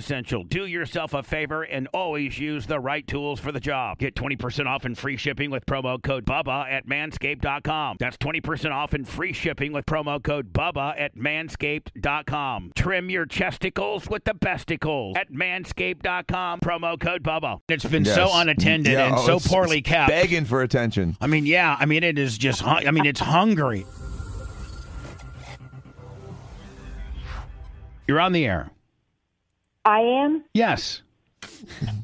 essential. Do yourself a favor and always use the right tools for the job. Get 20% off and free shipping with promo code BUBBA at manscaped.com. That's 20% off and free shipping with promo code BUBBA at manscaped.com. Trim your chesticles with the besticles at manscaped.com. Promo code BUBBA. It's been so unattended Yeah, and oh, so it's- poorly it's kept. Begging for attention. I mean, yeah. I mean, it is just. Hun- I mean, it's hungry. You're on the air. I am. Yes.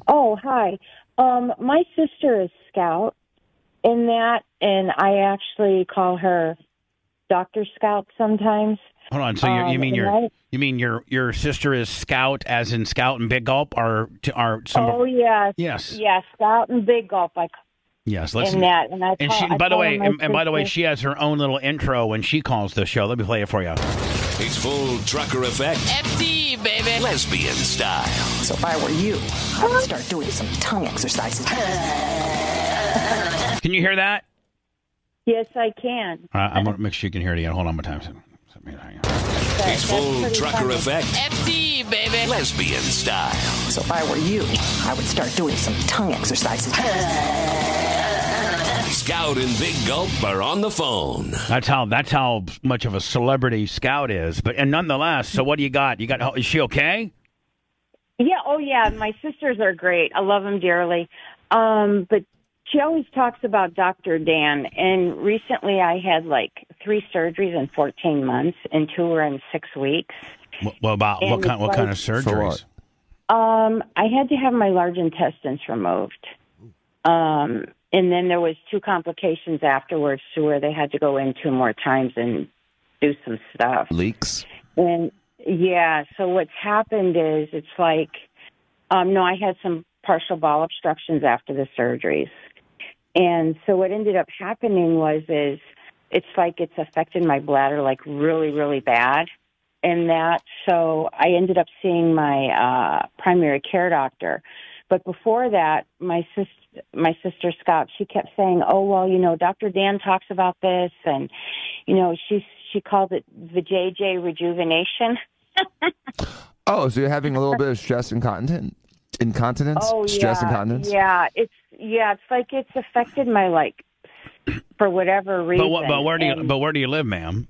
Oh, hi. Um, my sister is Scout in that, and I actually call her Doctor Scout sometimes. Hold on. So you, you Um, mean and your I- you mean your your sister is Scout, as in Scout and Big Gulp, are are some? Oh yes, Yes. yes, Scout and Big Gulp. I Yes. Let's. in that, and I And call, she, I by the way, and, and by the way, she has her own little intro when she calls the show. Let me play it for you. It's full trucker effect. FD, baby. Lesbian style. So if I were you, I would start doing some tongue exercises. Can you hear that? yes, I can. Uh, I'm gonna make sure you can hear it again. Hold on one time. That- It's full trucker funny. effect. FD, baby. Lesbian style. So if I were you, I would start doing some tongue exercises. Scout and Big Gulp are on the phone. That's how that's how much of a celebrity Scout is. But and nonetheless, so what do you got? You got? oh, Is she okay? Yeah, oh yeah, my sisters are great. I love them dearly. Um, but she always talks about Dr. Dan, and recently I had like three surgeries in 14 months, and two were in six weeks. What, what about what kind? What it's kind of surgeries? Um, I had to have my large intestines removed. Um, and then there was two complications afterwards to where they had to go in two more times and do some stuff. Leaks. And yeah, so what's happened is it's like, um, no, I had some partial bowel obstructions after the surgeries. And so what ended up happening was is it's like it's affected my bladder like really, really bad. And that, so I ended up seeing my uh, primary care doctor. But before that, my sister, my sister Scout, she kept saying, "Oh well, you know, Dr. Dan talks about this, and you know, she she called it the JJ rejuvenation." Oh, so you're having a little bit of stress incontinence? Incontinence? Oh stress yeah, incontinence? yeah. It's yeah, it's like it's affected my like for whatever reason. But what, but where do you And- but where do you live, ma'am?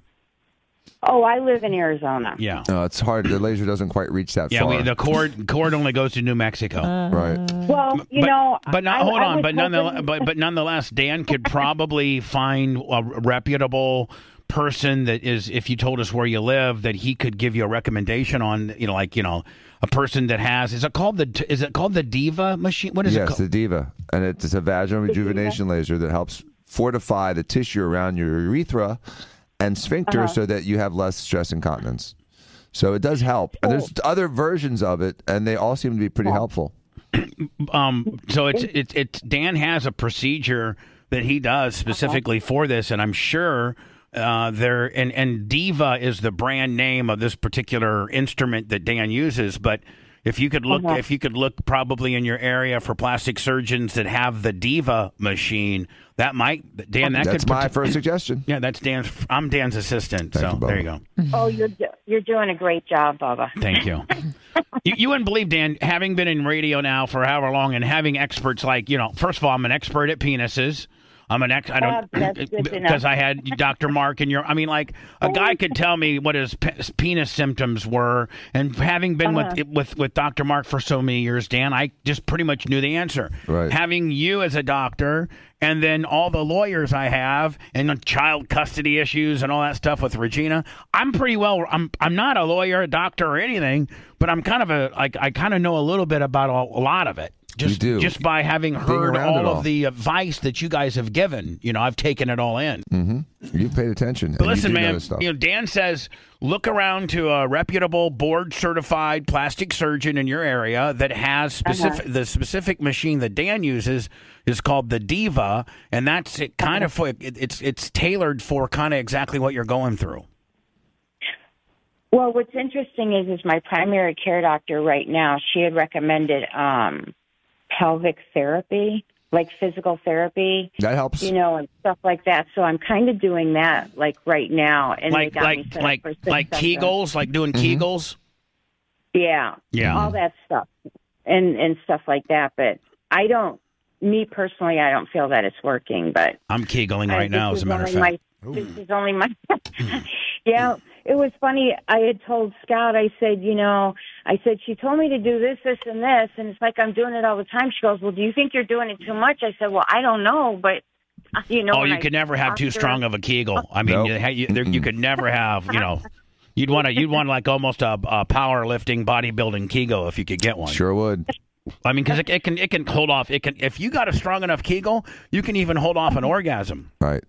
Oh, I live in Arizona. Yeah. No, it's hard. The laser doesn't quite reach that Yeah, far. we, the cord cord only goes to New Mexico. Uh, right. Well, you but, know, but not, I- hold I on. was But nonetheless, hoping- but, but nonetheless, Dan could probably find a reputable person that is, if you told us where you live, that he could give you a recommendation on, you know, like you know, a person that has is it called the is it called the Diva machine? What is it yes, called? the Diva, and it's a vaginal rejuvenation laser that helps fortify the tissue around your urethra and sphincter Uh-huh. so that you have less stress incontinence. So it does help. And there's other versions of it, and they all seem to be pretty helpful. um, so it's it's it's Dan has a procedure that he does specifically for this, and I'm sure uh, there and and Diva is the brand name of this particular instrument that Dan uses, but. If you could look, Uh-huh. if you could look, probably in your area for plastic surgeons that have the Diva machine, that might Dan. That That's could my prote- first suggestion. Yeah, that's Dan's. I'm Dan's assistant. Thank so you, there you go. Oh, you're you're doing a great job, Bubba. Thank you. you. You wouldn't believe, Dan, having been in radio now for however long and having experts like, you know, first of all, I'm an expert at penises. I'm an ex. I don't that's good because I had Dr. Mark and your. I mean, like a guy could tell me what his pe- penis symptoms were, and having been Uh-huh. with with with Dr. Mark for so many years, Dan, I just pretty much knew the answer. Right. Having you as a doctor, and then all the lawyers I have, and the child custody issues and all that stuff with Regina, I'm pretty well. I'm I'm not a lawyer, a doctor, or anything, but I'm kind of a like I kind of know a little bit about a, a lot of it. Just, do. just by having heard around all, of the advice that you guys have given, you know, I've taken it all in. You've paid attention. But and listen, you man, stuff. you know, Dan says look around to a reputable board certified plastic surgeon in your area that has specific the specific machine that Dan uses is called the Diva, and that's it kind of for it, it's it's tailored for kind of exactly what you're going through. Well, what's interesting is, is my primary care doctor right now. She had recommended um, pelvic therapy, like physical therapy, that helps. you know, and stuff like that. So I'm kind of doing that, like right now. And Like got like like like. Kegels, like doing Mm-hmm. Kegels. Yeah, Yeah. all that stuff, and and stuff like that. But I don't. Me personally, I don't feel that it's working. But I'm Kegling Uh, right now, as a matter of fact. My, this is only my. yeah, it was funny. I had told Scout. I said, you know, I said she told me to do this, this, and this, and it's like I'm doing it all the time. She goes, well, do you think you're doing it too much? I said, well, I don't know, but uh, you know. Oh, you I could never have too strong of a Kegel. I mean, Nope. you, you, there, you could never have, you know, you'd want to, you'd want like almost a, a powerlifting, bodybuilding Kegel if you could get one. Sure would. I mean, because it, it can, it can hold off. It can, if you got a strong enough Kegel, you can even hold off an orgasm. Right.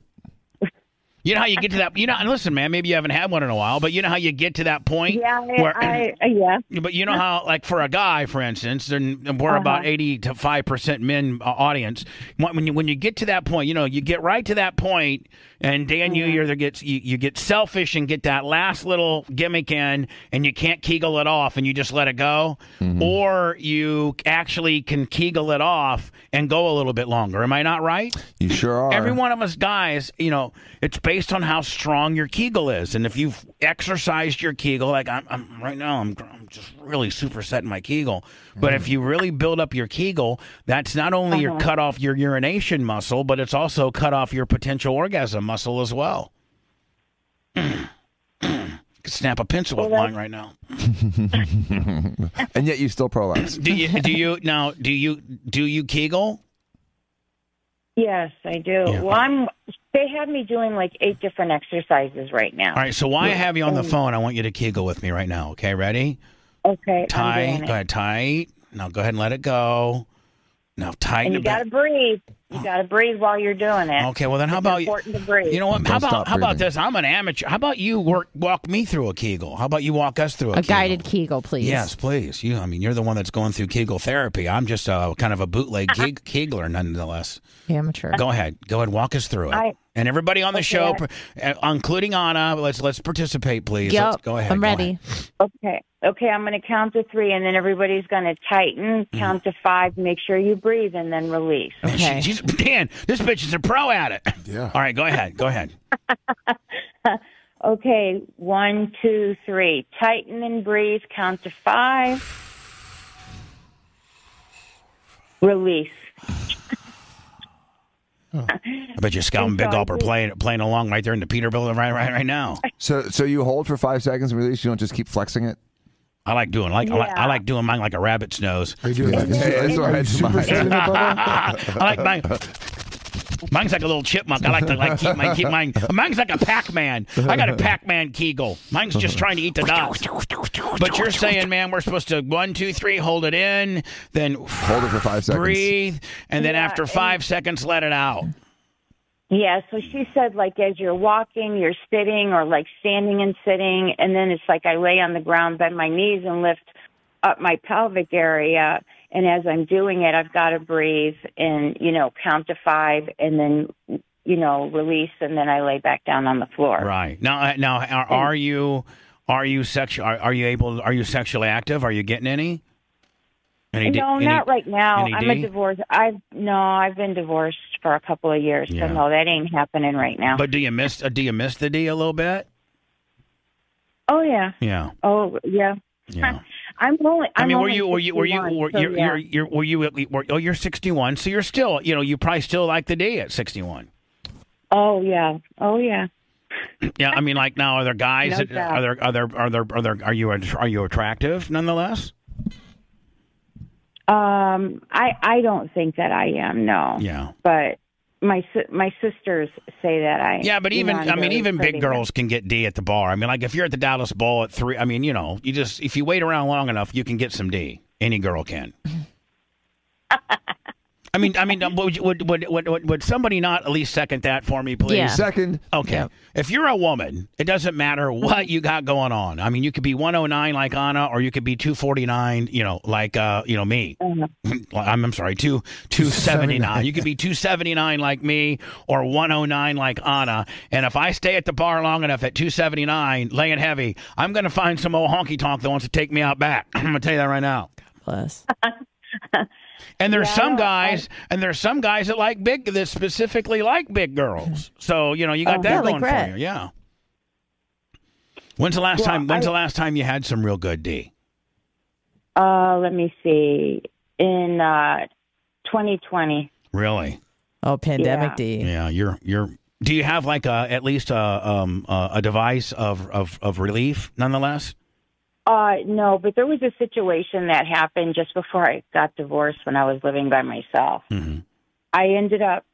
You know how you get to that? You know, and listen, man, maybe you haven't had one in a while, but you know how you get to that point Yeah, where, I, I yeah. But you know how, like for a guy, for instance, and we're Uh-huh. about eighty to five percent men uh, audience. When when you when you get to that point, you know, you get right to that point, and Dan, you Mm-hmm. either get you, you get selfish and get that last little gimmick in, and you can't kegel it off, and you just let it go, or you actually can kegel it off and go a little bit longer. Am I not right? You sure are. Every one of us guys, you know, it's based on how strong your Kegel is, and if you've exercised your Kegel, like I'm, I'm right now, I'm, I'm just really super setting my Kegel. But if mm-hmm. you really build up your Kegel, that's not only your uh-huh. cut off your urination muscle, but it's also cut off your potential orgasm muscle as well. Could snap a pencil with mine right now. and yet you still prolapse. Do you? Do you now? Do you? Do you Kegel? Yes, I do. Yeah. Well, I'm. They have me doing like eight different exercises right now. All right. So while I have you on the um, phone, I want you to Kegel with me right now. Okay, ready? Okay, tight. Go ahead, tight. Now go ahead and let it go. Now tighten And you got to breathe. You got to breathe while you're doing it. Okay, well then how It's about you? important to breathe. You know what? How Don't about how about this? I'm an amateur. How about you work walk me through a Kegel? How about you walk us through a, A Kegel? guided Kegel, please. Yes, please. You, I mean, you're the one that's going through Kegel therapy. I'm just a kind of a bootleg Kegler, nonetheless. Amateur. Go ahead, go ahead, walk us through it. I- and everybody on the Okay, show, uh, including Anna, let's let's participate, please. Yep. Let's go ahead. I'm go ready. ahead. Okay. Okay, I'm going to count to three, and then everybody's going to tighten, Mm-hmm. count to five, make sure you breathe, and then release. Okay. She, she's, Dan, this bitch is a pro at it. Yeah. All right, go ahead. Go ahead. Okay, one, two, three. Tighten and breathe, count to five. Release. I bet you Scout and Big Gulp are playing playing along right there in the Peterbilt right right right now. So so you hold for five seconds and release. You don't just keep flexing it. I like doing like I, like, I like doing mine like a rabbit's nose. Are you doing that? Hey, that's what I Are you do mine. supersetting it, Bubba? I like mine. Mine's like a little chipmunk. I like to like keep my keep mine. Mine's like a Pac-Man. I got a Pac-Man Kegel. Mine's just trying to eat the nuts. But you're saying, man, we're supposed to one, two, three, hold it in, then Hold it for five seconds. breathe, and then Yeah, after and- five seconds, let it out. Yeah, so she said like as you're walking, you're sitting or like standing and sitting, and then it's like I lay on the ground, bend my knees, and lift up my pelvic area. And as I'm doing it, I've got to breathe and you know count to five, and then you know release, and then I lay back down on the floor. Right now, uh, now are, are you are you sexual? Are, are you able? Are you sexually active? Are you getting any? Any? no, any- not right now. I'm a divorce. I've no, I've been divorced for a couple of years, Yeah. so no, that ain't happening right now. But do you miss? Uh, do you miss the D a little bit? oh yeah, Yeah, oh yeah. yeah. I'm only. I I'm mean, were you? Were you? Were you? Were, so you're, yeah. you're, you're, were you? At least, were, oh, you're 61, so you're still. You know, you probably still like the D at 61. Oh yeah. Oh yeah. Yeah, I mean, like now, are there guys No that doubt. are there? Are there? Are there? Are there? Are you? Are you attractive nonetheless? Um, I I don't think that I am. No. Yeah. But my my sisters say that I. Yeah, but even I'm mean, even big girls can get D at the bar. I mean, like if you're at the Dallas Bowl at three, I mean, you know, you just if you wait around long enough, you can get some D. Any girl can. I mean, I mean, um, would, you- would would would would would somebody not at least second that for me, please? Yeah. Second. Okay. Yep. If you're a woman, it doesn't matter what you got going on. I mean, you could be 109 like Anna, or you could be 249, you know, like uh, you know me. Uh-huh. I'm, I'm sorry, two 279. You could be 279 like me, or 109 like Anna. And if I stay at the bar long enough at 279, laying heavy, I'm gonna find some old honky tonk that wants to take me out back. I'm gonna tell you that right now. Plus. And there's Yeah, some I- guys, and there's some guys that like big, that specifically like big girls. So you know, you got Oh, that yeah, like going for you. Yeah. When's the last Well, time? When's I- the last time you had some real good D? Uh, let me see. In uh, 2020. Really? Oh, pandemic Yeah. D. Yeah. You're you're. Do you have like a at least a um a, a device of, of of relief nonetheless? Uh, no, but there was a situation that happened just before I got divorced when I was living by myself. Mm-hmm. I ended up,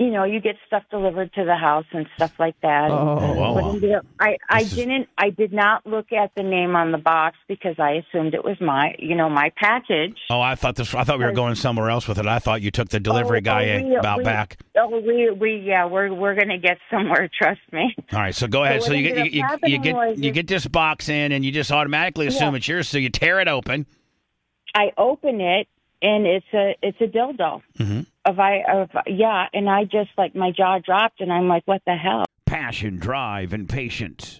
you know, you get stuff delivered to the house and stuff like that. Oh. Wow. What I, I This didn't, I did not look at the name on the box because I assumed it was my, you know, my package. Oh, I thought this. I thought we were going somewhere else with it. I thought you took the delivery Oh, guy oh, we- about we- back. Oh, we, we, yeah, we're, we're going to get somewhere. Trust me. All right, so go ahead. what So, you get you, you, get you get this box in, and you just automatically assume Yeah. it's yours. So you tear it open. I open it and it's a, it's a dildo. Mhm. Of I, of, yeah. And I just like, my jaw dropped and I'm like, what the hell? Passion, drive, and patience.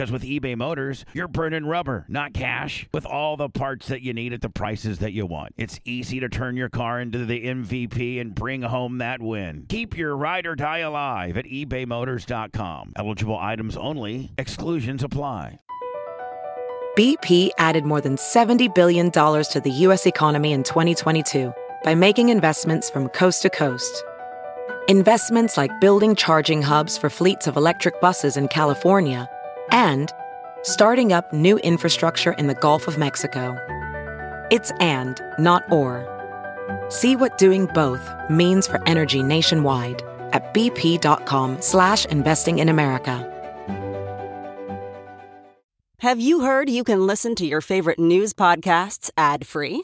with eBay Motors, you're burning rubber, not cash. With all the parts that you need at the prices that you want, it's easy to turn your car into the MVP and bring home that win. Keep your ride or die alive at ebaymotors.com. Eligible items only, exclusions apply. BP added more than $70 billion to the U.S. economy in 2022 by making investments from coast to coast. Investments like building charging hubs for fleets of electric buses in California and starting up new infrastructure in the Gulf of Mexico. It's and, not or. See what doing both means for energy nationwide at bp.com slash investing in America. Have you heard you can listen to your favorite news podcasts ad free?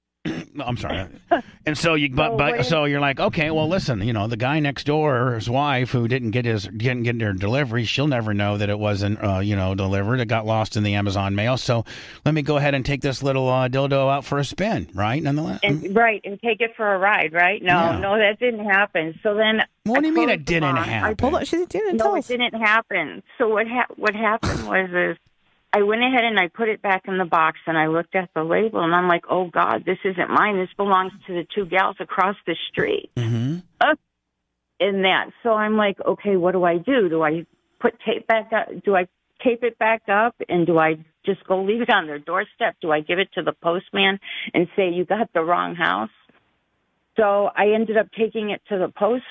I'm sorry. And so you, but, but so you're like, okay, well, listen, you know, the guy next door, his wife, who didn't get his didn't get their delivery, she'll never know that it wasn't, uh, you know, delivered. It got lost in the Amazon mail. So let me go ahead and take this little uh, dildo out for a spin, right? Nonetheless. and right and take it for a ride, right? No, Yeah. no, that didn't happen. So then, What do you mean it didn't box. I happen? Hold on, she didn't No, tell it us. didn't happen. So what ha- what happened was is I went ahead and I put it back in the box and I looked at the label and I'm like, oh God, this isn't mine. This belongs to the two gals across the street. hmm In that, so I'm like, okay, what do I do? Do I put tape back up? Do I tape it back up and do I just go leave it on their doorstep? Do I give it to the postman and say you got the wrong house? So I ended up taking it to the post.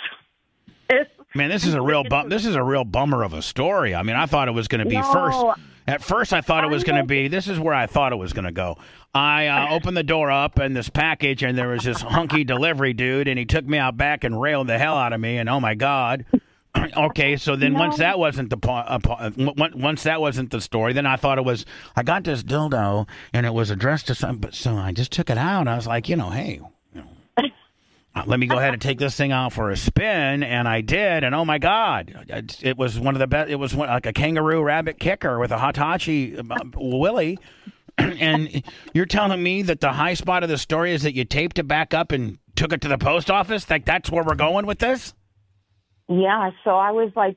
Man, this is a real bum. This is a real bummer of a story. I mean, I thought it was going to be No. first. At first, I thought it was going to be. This is where I thought it was going to go. I uh, opened the door up and this package, and there was this hunky delivery dude, and he took me out back and railed the hell out of me. And oh my god. okay, so then once that wasn't the po- uh, uh, on- once that wasn't the story, then I thought it was. I got this dildo, and it was addressed to some. But so I just took it out. I was like, you know, hey, let me go ahead and take this thing out for a spin, and I did, and oh my god, it, it was one of the best. It was one, like a kangaroo rabbit kicker with a Hitachi uh, Willie. and you're telling me that the high spot of the story is that you taped it back up and took it to the post office? Like that's where we're going with this? Yeah, so I was like,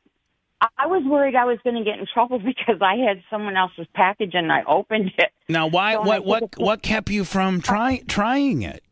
I- was worried I was going to get in trouble because I had someone else's package and I opened it. Now, why? So what? What? What kept you from try, trying it?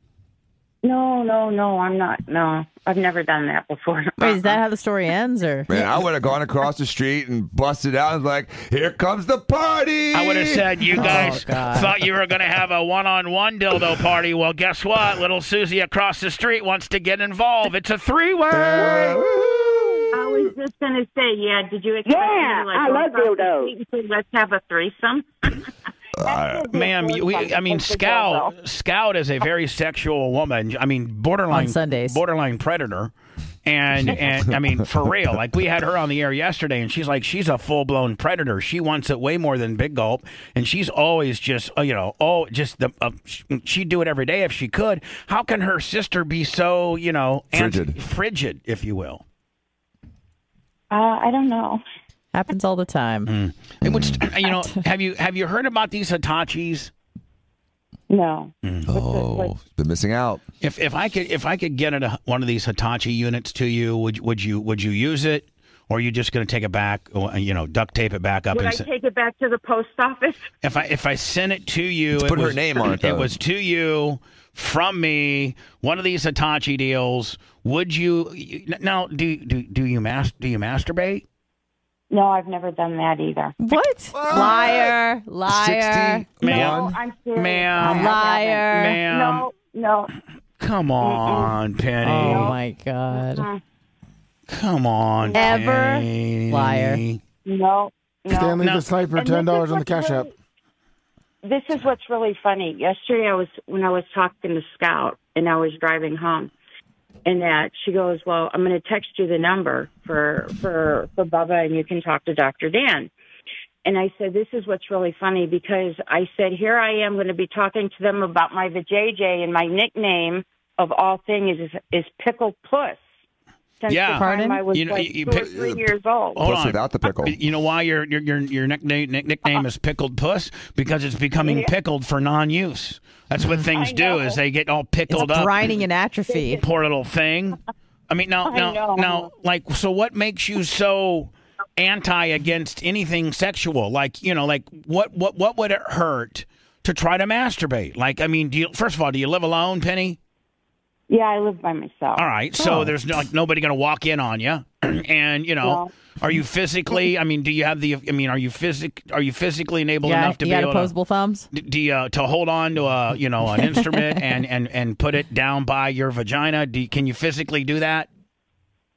No, no, no, I'm not. No, I've never done that before. Wait, is that how the story ends, or Man, I would have gone across the street and busted out and was like, "Here comes the party!" I would have said you oh, guys God. thought you were going to have a one-on-one dildo party. Well, guess what? Little Susie across the street wants to get involved. It's a three-way. I was just going to say, yeah, did you expect Yeah, me to like I love across the dildos. street and say, Let's have a threesome. Ma'am, we, I mean, Scout. Scout is a very sexual woman. I mean, borderline On Sundays. borderline predator. And and I mean, for real. Like we had her on the air yesterday, and she's like, she's a full blown predator. She wants it way more than Big Gulp, and she's always just, uh, you know, oh, just the. Uh, she'd do it every day if she could. How can her sister be so, you know, anti- Frigid. frigid, if you will? Uh, I don't know. Happens all the time? Mm. And Which, mm. you know, have you have you heard about these Hitachis? No. Mm. Oh, been missing out. If if I could if I could get a, uh, one of these Hitachi units to you, would would you would you use it, or are you just going to take it back? or, uh, You know, duct tape it back up Would and I se- take it back to the post office? if I if I sent it to you, it put her was- name on it, It was to you from me. One of these Hitachi deals. Would you now do do do you mas- do you masturbate? No, I've never done that either. What? Liar, liar. Sixty Ma'am. No, I'm serious. Ma'am. I haven't. Liar. Ma'am, No, no. come on, Penny. Oh my god. Uh, Come on, Ever Penny. liar. No, no. Stanley No. the Sniper, ten dollars on the what's cash app. This is what's really funny. Yesterday, I was when I was talking to Scout, and I was driving home, and that she goes, "Well, I'm going to text you the number for for for Bubba, and you can talk to Dr. Dan." And I said, "This is what's really funny because I said here I am going to be talking to them about my vajayjay, and my nickname of all things is is Pickle Puss." Since Yeah. the time Pardon? I was You know, like you- you two or pick- three years old. Hold Plus on. without the pickle. You know why your your your, your nickname nickname is pickled puss because it's becoming pickled for non-use. That's what things do is they get all It's pickled up. grinding and atrophy. Poor little thing. I mean, now I now now like so what makes you so anti against anything sexual? Like, you know, like what what what would it hurt to try to masturbate? Like, I mean, do you first of all, do you live alone, Penny? Yeah, I live by myself. All right, so there's no, like nobody going to walk in on you, and you know, No. are you physically? I mean, do you have the? I mean, are you physic? Are you physically enabled Yeah, enough to you be got able to? opposable thumbs. Do you, uh, to hold on to a you know an instrument and, and, and put it down by your vagina? Do you, can you physically do that?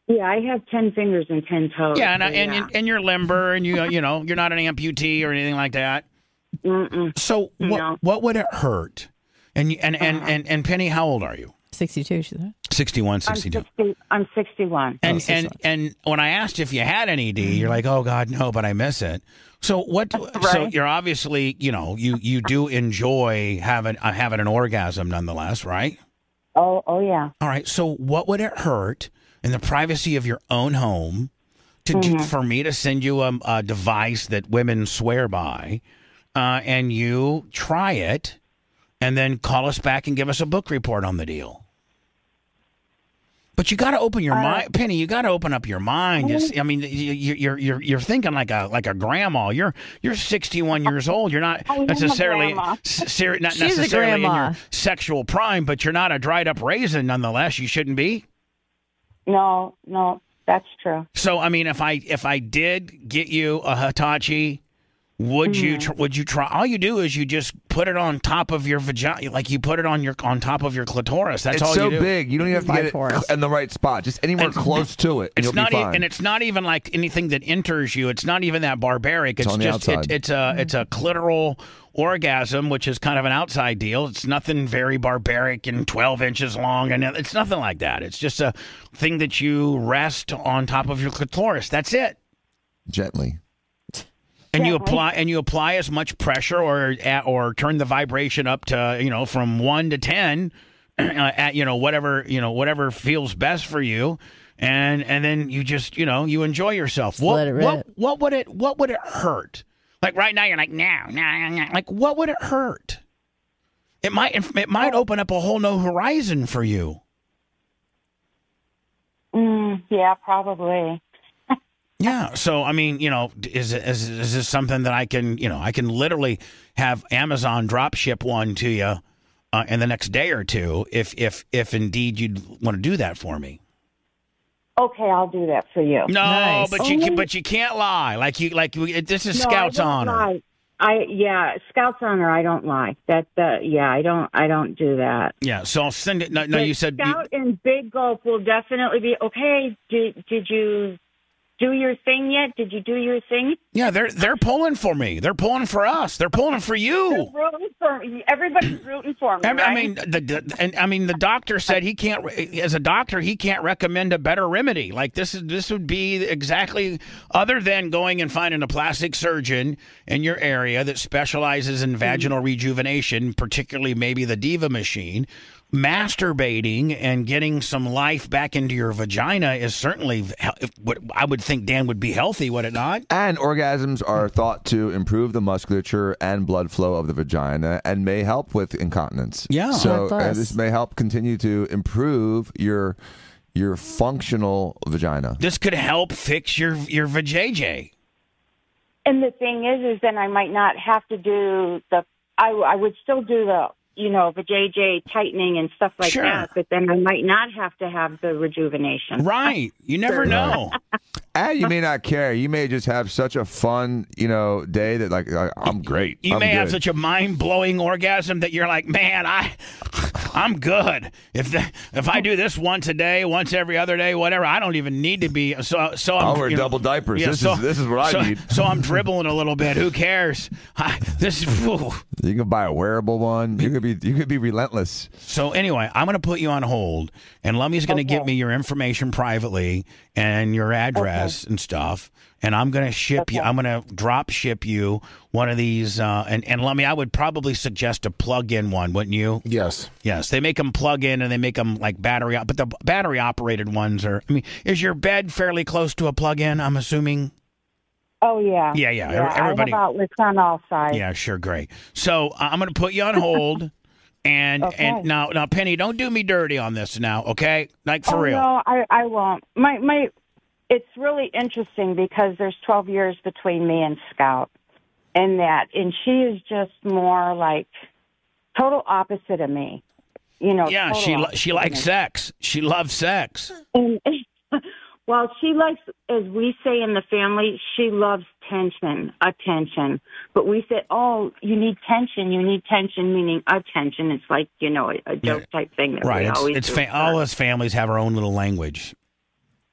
Yeah, I have ten fingers and ten toes. Yeah, and so and, and, and you're limber, and you you know you're not an amputee or anything like that. Mm-mm. So what No. what would it hurt? And you- and and and, and Penny, how old are you? Sixty-two. She said. 61, I'm 62. 60, I'm 61. And so and and when I asked if you had an ED, you're like, "Oh God, no," but I miss it. So what? So Right. you're obviously, you know, you you do enjoy having uh, having an orgasm, nonetheless, right? Oh, oh yeah. All right. So what would it hurt in the privacy of your own home to do, for me to send you a, a device that women swear by, uh, and you try it, and then call us back and give us a book report on the deal? But you got to open your mind, Penny. You got to open up your mind. Just, I mean, you, you- you're you're you're thinking like a like a grandma. You're you're 61 years old. You're not necessarily ser- not She's necessarily in your sexual prime, but you're not a dried up raisin nonetheless. You shouldn't be. No, no, that's true. So I mean, if I if I did get you a Hitachi, would you mm-hmm. tr- would you try? All you do is you just put it on top of your vagina, like you put it on your on top of your clitoris. That's it's all so you do. big, you don't even have to get Clitoris. it in the right spot. Just anywhere And- close to it, and It's you'll not, be e- and it's not even like anything that enters you. It's not even that barbaric. It's, on just outside. It, it's a mm-hmm. it's a clitoral orgasm, which is kind of an outside deal. It's nothing very barbaric and twelve inches long, and it's nothing like that. It's just a thing that you rest on top of your clitoris. That's it. Gently. And you apply and you apply as much pressure or or turn the vibration up to you know from one to ten uh, at you know whatever you know whatever feels best for you. And and then you just you know you enjoy yourself. What what what would it what would it hurt? Like right now you're like no no no like what would it hurt? It might it might open up a whole new horizon for you. Mm, yeah, probably. Yeah. So I mean, you know, is, is is this something that I can, you know, I can literally have Amazon drop ship one to you uh, in the next day or two, if if if indeed you'd want to do that for me. Okay, I'll do that for you. No, Nice. but you can, but you can't lie. Like you like we- this is No, Scout's I honor. Lie. I yeah, Scout's honor. I don't lie. That uh, yeah, I don't. I don't do that. Yeah. So I'll send it. No, no you said you- Scout and Big Gulp will definitely be okay. Did did you do your thing yet? Did you do your thing? yeah. They're they're pulling for me. They're pulling for us. They're pulling for you. They're rooting for everybody's rooting for me. I mean, I mean, the, the and I mean, the doctor said he can't. As a doctor, he can't recommend a better remedy. Like this is this would be exactly other than going and finding a plastic surgeon in your area that specializes in vaginal rejuvenation, particularly maybe the Diva machine. Masturbating and getting some life back into your vagina is certainly what I would think Dan would be healthy, would it not? And orgasms are thought to improve the musculature and blood flow of the vagina and may help with incontinence. Yeah. So uh, this may help continue to improve your your functional vagina. This could help fix your your vajayjay. And the thing is, is then I might not have to do the. I I would still do the you know the JJ tightening and stuff like Sure. that, but then I might not have to have the rejuvenation. Right. You never know. And you may not care. You may just have such a fun, you know, day that like I- I'm great. You I'm may have such a mind blowing orgasm that you're like, man, I, I'm good. If the, if I do this once a day, once every other day, whatever, I don't even need to be. So so I'm oh, I'll wear you know- double diapers. Yeah, This so- is this is what I so, need. So I'm dribbling a little bit. Who cares? I, this is. whew. You can buy a wearable one. You could be you could be relentless. So anyway, I'm going to put you on hold, and Lummy's going to give Okay. me your information privately and your address and stuff, and I'm going to ship you. I'm going to drop ship you one of these. Uh, and and Lummy, I would probably suggest a plug-in one, wouldn't you? Yes. Yes, they make them plug in and they make them like battery, op- but the battery operated ones are. I mean, is your bed fairly close to a plug-in? I'm assuming. Oh yeah, Yeah, yeah, yeah. everybody- I have outlets on all sides. Yeah, sure, great. So uh, I'm going to put you on hold, and Okay. and now now Penny, don't do me dirty on this now, okay? Like for oh, real. No, I I won't. My my, it's really interesting because there's 12 years between me and Scout, and that, and she is just more like total opposite of me. You know. Yeah, she opposite she likes sex. She loves sex. And, well, she likes, as we say in the family, she loves tension, attention. But we say, oh, you need tension, you need tension, meaning attention. It's like, you know, a, a joke type thing that Right. we It's it's fa- all us families have our own little language.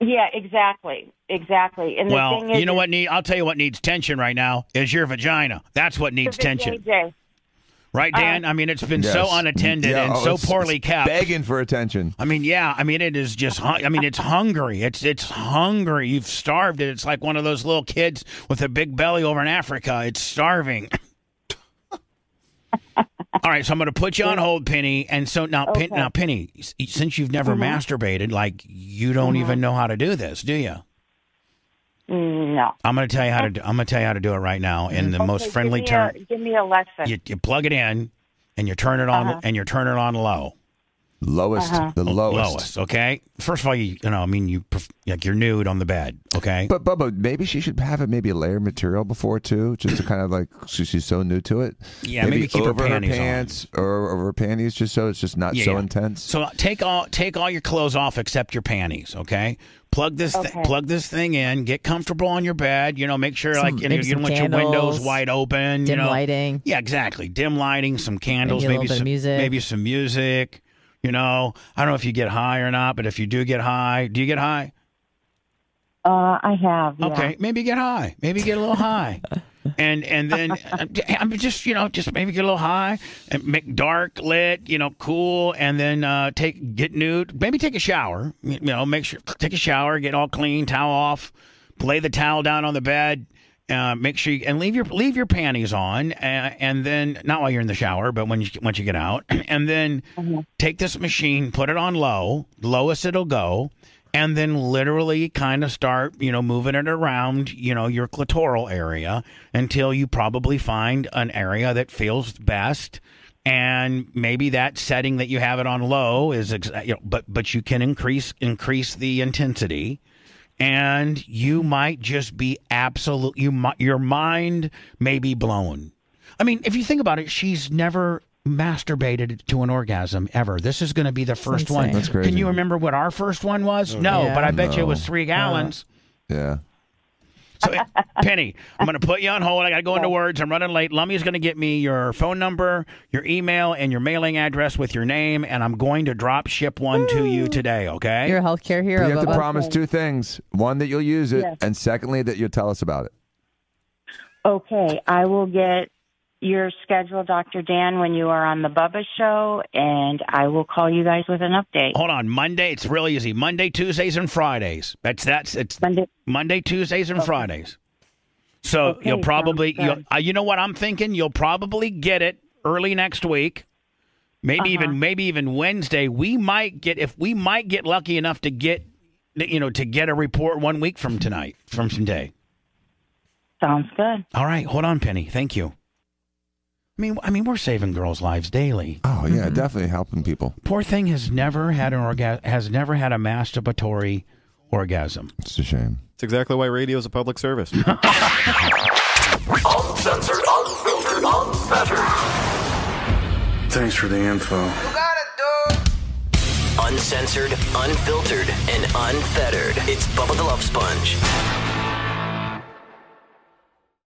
Yeah, exactly. Exactly. And the Well, thing is, you know what need I'll tell you what needs tension right now is your vagina. That's what needs tension. JJ. Right, Dan? I mean, it's been so unattended Yeah, and oh, so it's- poorly it's kept. Begging for attention. I mean, yeah. I mean, it is just. Hun- I mean, it's hungry. It's it's hungry. You've starved it. It's like one of those little kids with a big belly over in Africa. It's starving. All right, so I'm going to put you on hold, Penny. And so now, Pen- Okay. now, Penny, since you've never Mhm. masturbated, like you don't even know how to do this, do you? No. I'm going to tell you how to. Do, I'm going to tell you how to do it right now in the Okay, most friendly me term. Give me a lesson. You, you plug it in, and you turn it on, Uh-huh. and you turn it on low. Lowest, Uh-huh. the lowest. Lowest, okay. First of all, you, you know, I mean, you pref- like you're nude on the bed, okay. But Bubba, maybe she should have it maybe a layer of material before too, just to kind of like so she's so new to it. Yeah, maybe keep her panties on. pants or over her panties, just so it's just not Yeah, so yeah. intense. So take all take all your clothes off except your panties, okay? Plug this thi- Okay. plug this thing in. Get comfortable on your bed. You know, make sure Some- like you, know, you don't some want your windows wide open. Dim you know. lighting. Yeah, exactly. Dim lighting, some candles, Maybe maybe, little bit of some music. maybe some music. You know, I don't know if you get high or not, but if you do get high, do you get high? uh, I have. Yeah. Okay, maybe get high. Maybe get a little high. And and then I'm just you know just maybe get a little high and make dark lit you know cool and then uh, take get nude maybe take a shower you know make sure take a shower get all clean towel off lay the towel down on the bed uh, make sure you, and leave your leave your panties on uh, and then not while you're in the shower but when you once you get out. And then take this machine put it on low lowest it'll go and then literally kind of start, you know, moving it around, you know, your clitoral area until you probably find an area that feels best. And maybe that setting that you have it on low is, you know, but but you can increase increase the intensity, and you might just be absolute. You mi- your mind may be blown. I mean, if you think about it, she's never masturbated to an orgasm ever. This is going to be the first one. That's crazy. Can you remember what our first one was? no, Yeah. but I bet you it was three gallons. yeah. So, eh, Penny, I'm going to put you on hold. I got to go into oh. words. I'm running late. Lummy's going to get me your phone number, your email, and your mailing address with your name, and I'm going to drop ship one to you today. Okay? You're a healthcare But hero, you have to Bubba. promise two things: one that you'll use it, Yes. and secondly that you'll tell us about it. Okay, I will get your schedule, Dr. Dan, when you are on the Bubba show, and I will call you guys with an update. Hold on. Monday. It's really easy. Monday, Tuesdays, and Fridays. That's that's it's Monday. Monday, Tuesdays, and Fridays. So Okay, you'll probably, you'll, uh, you know what I'm thinking? You'll probably get it early next week. Maybe Uh-huh. even maybe even Wednesday. We might get if we might get lucky enough to get you know to get a report one week from tonight from today. Sounds good. All right, hold on, Penny. Thank you. I mean, I mean, we're saving girls' lives daily. Oh yeah, mm-hmm. definitely helping people. Poor thing has never had an orgasm. Has never had a masturbatory orgasm. It's a shame. It's exactly why radio is a public service. Uncensored, unfiltered, unfettered. Thanks for the info. Uncensored, unfiltered, and unfettered. It's Bubba the Love Sponge.